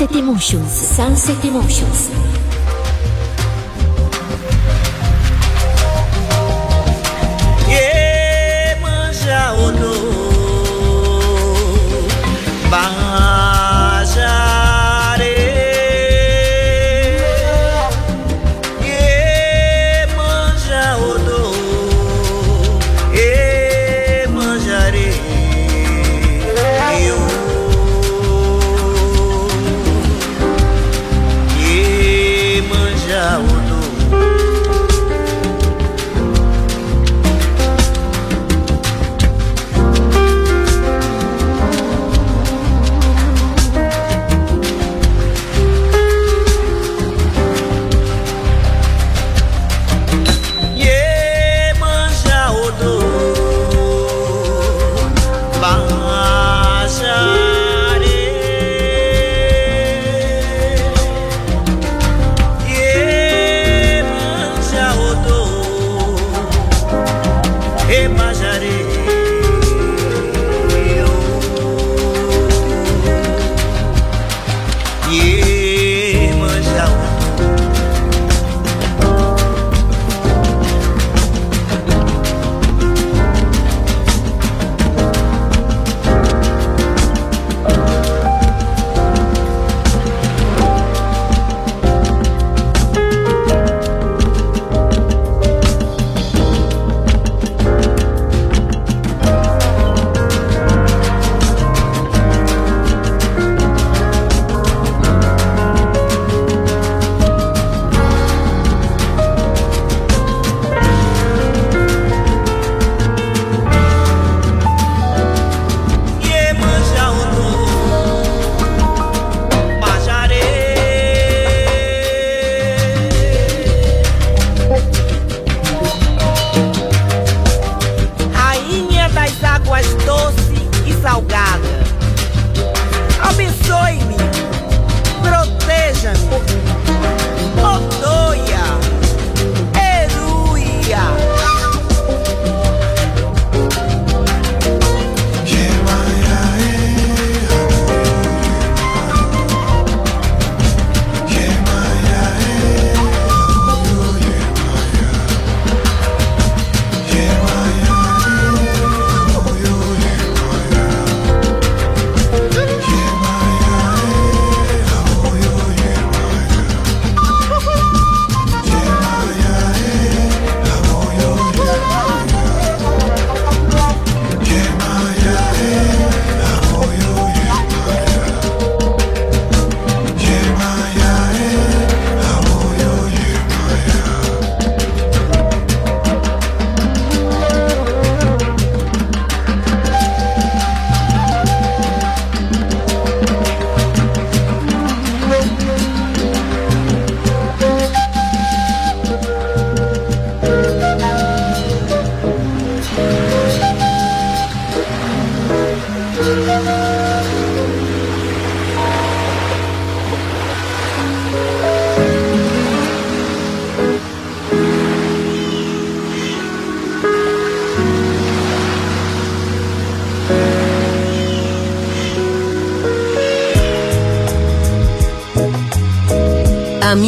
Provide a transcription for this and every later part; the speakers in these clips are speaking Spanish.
Sunset Emotions. Sunset Emotions. Yeah, manja ono. Bah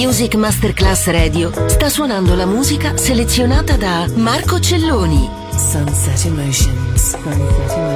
Music Masterclass Radio sta suonando la musica selezionata da Marco Celloni. Sunset Emotions. Sunset Emotions.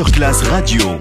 Masterclass Radio,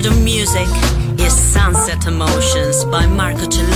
the music is Sunset Emotions by Marco Cello.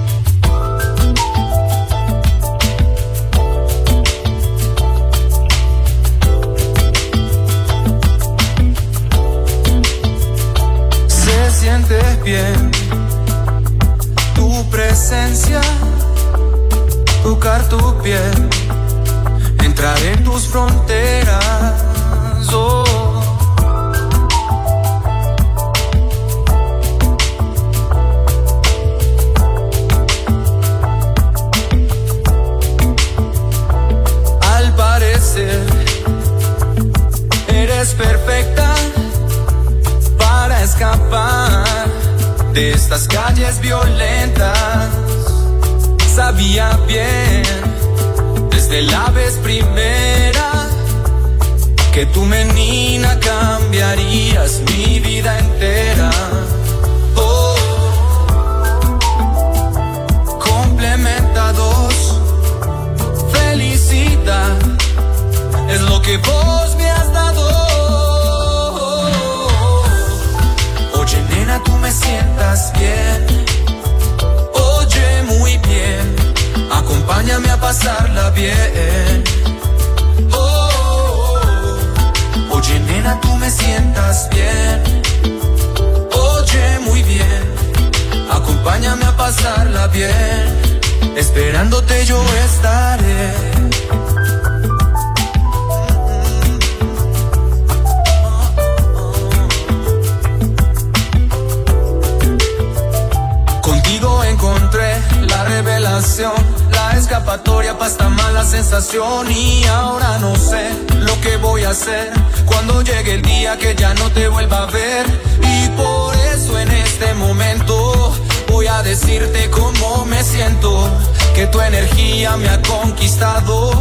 Que tu energía me ha conquistado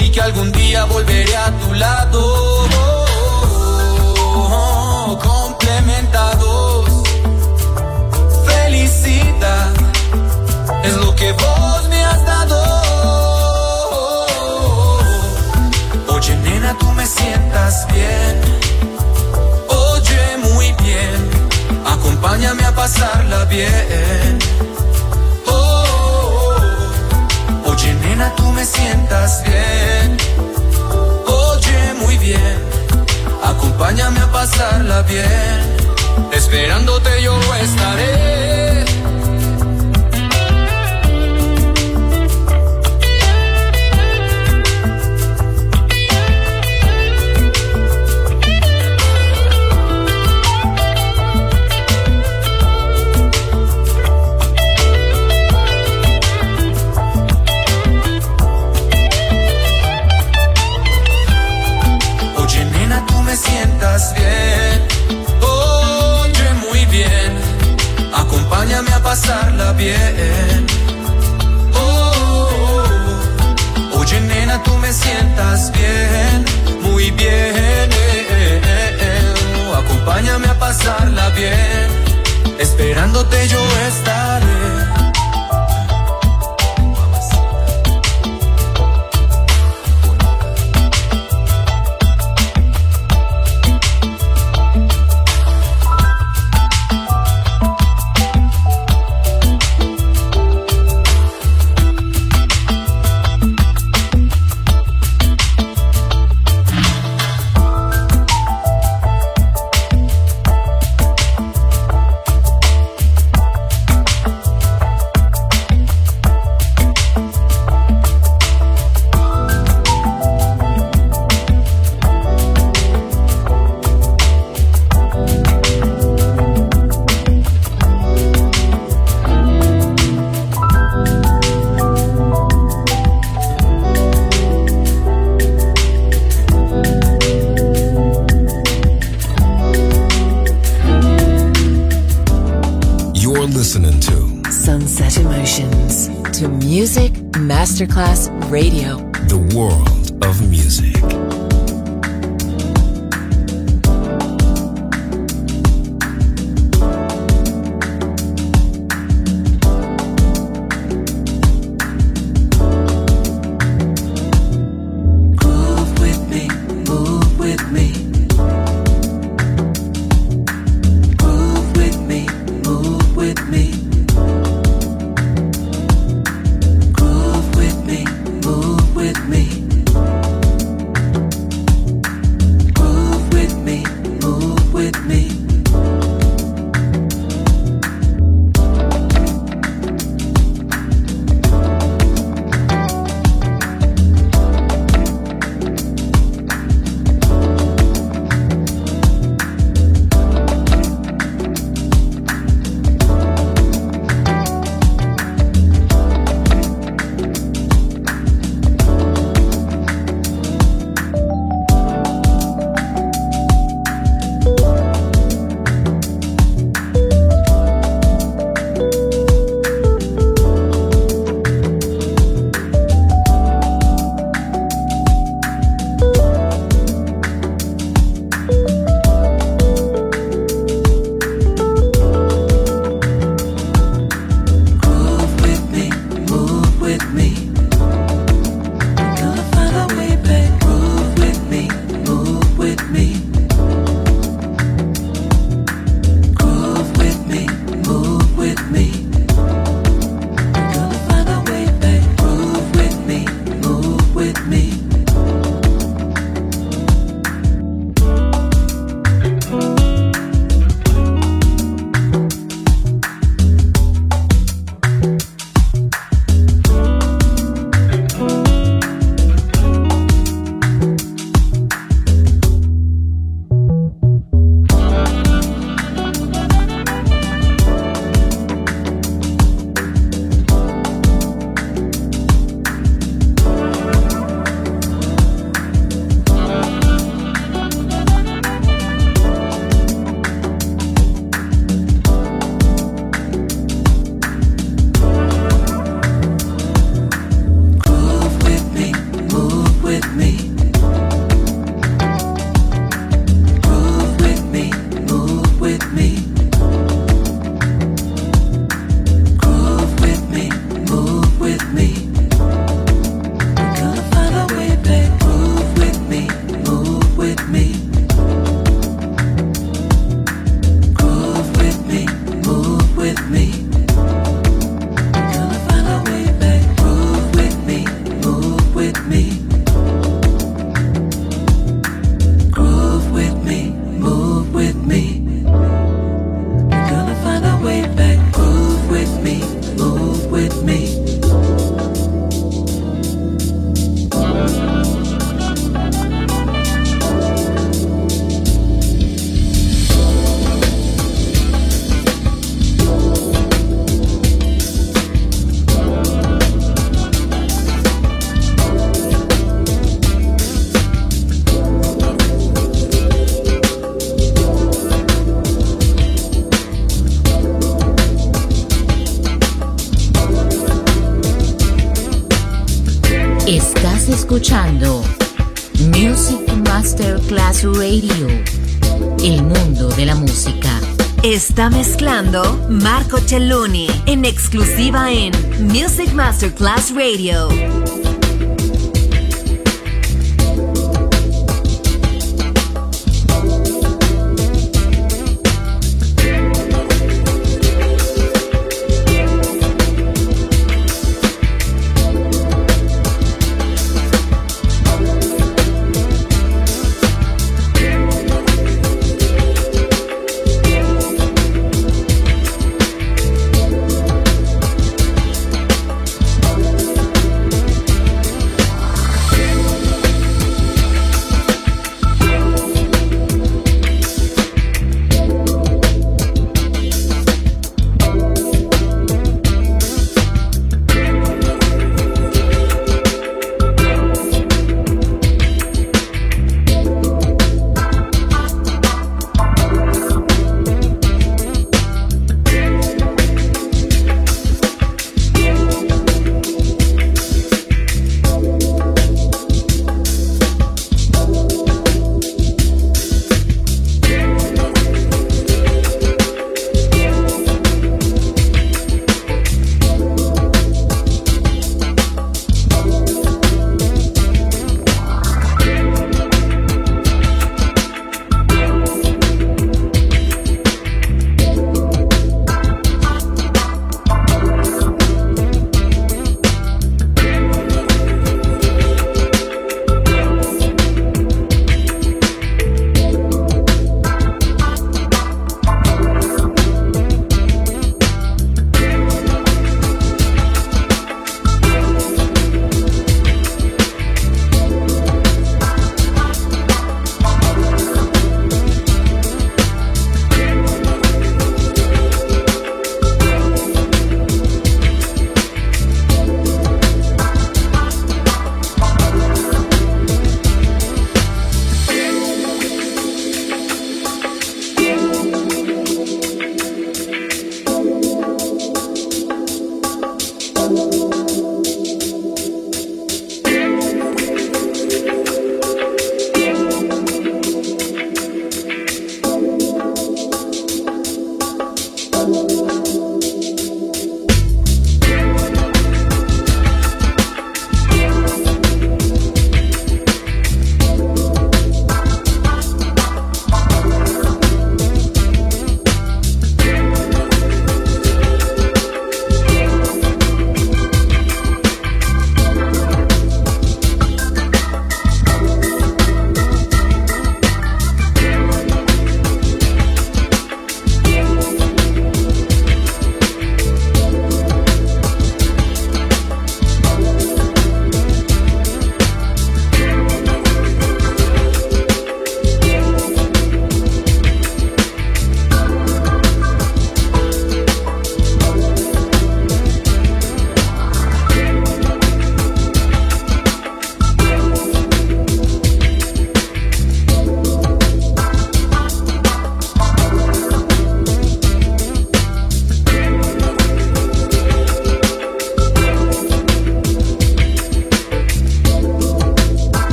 y que algún día volveré a tu lado. complementados, felicidad es lo que vos me has dado. Oye, nena, tú me sientas bien. Oye, muy bien. Acompáñame a pasarla bien. Nena, tú me sientas bien. Oye, muy bien. Acompáñame a pasarla bien. Esperándote yo estaré. Bien, oye muy bien, acompáñame a pasarla bien. Oh, oye nena, tú me sientas bien, muy bien. acompáñame a pasarla bien, esperándote yo estaré. Masterclass Radio. En exclusiva en Music Masterclass Radio.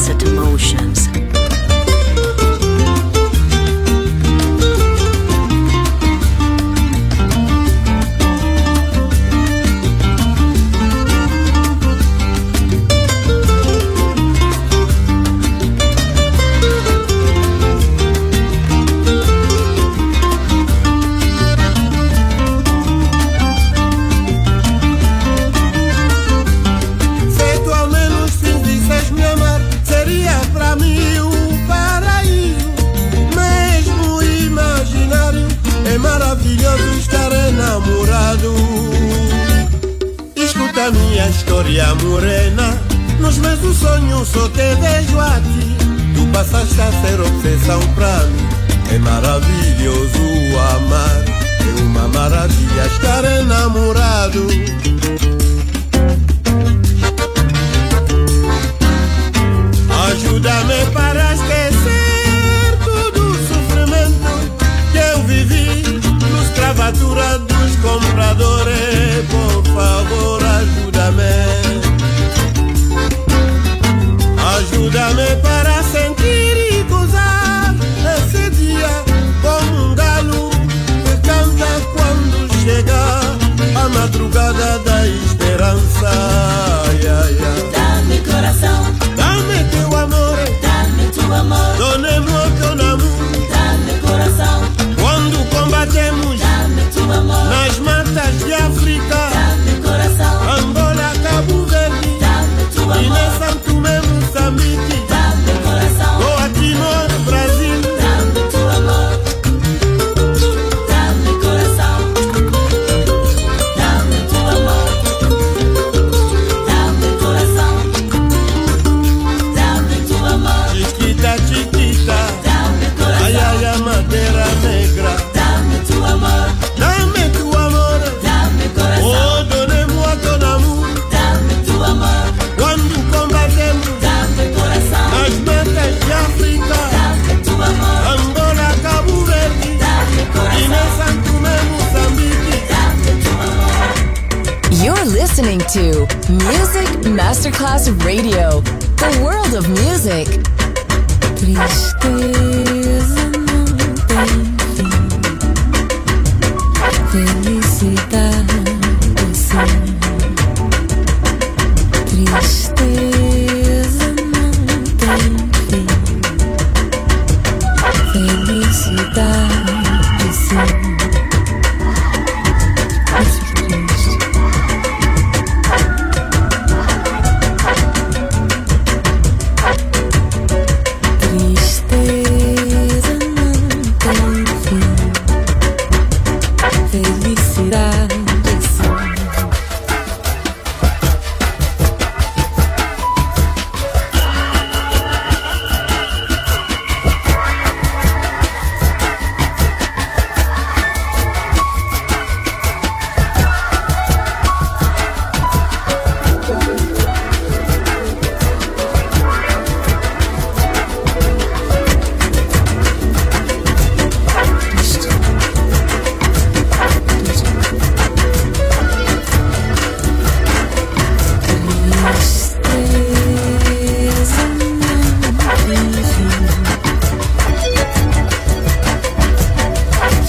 Set in motion.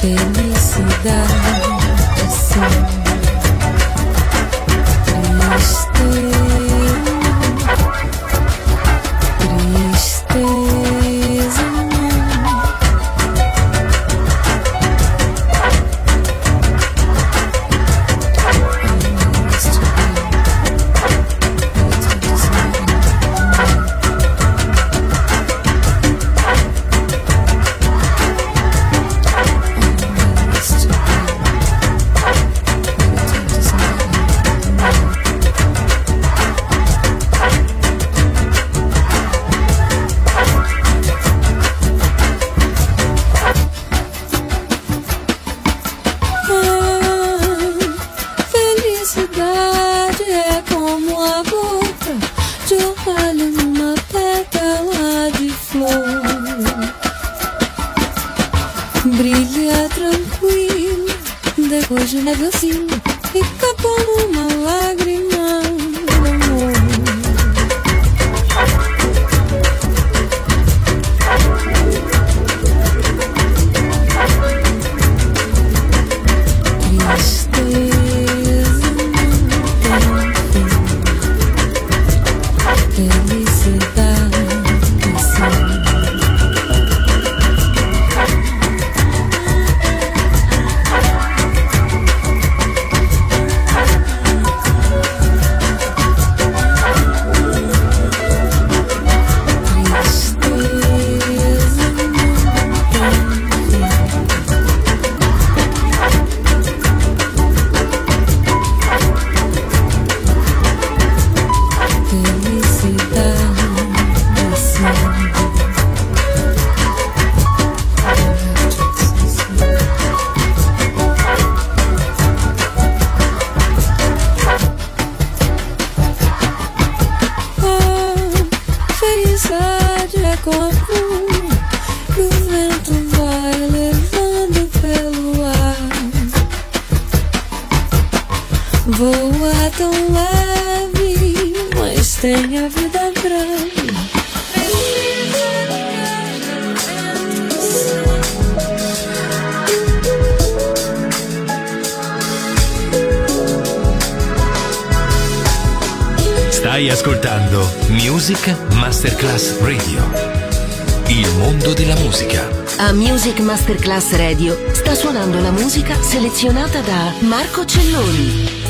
Felicidade Music Masterclass Radio sta suonando la musica selezionata da Marco Celloni.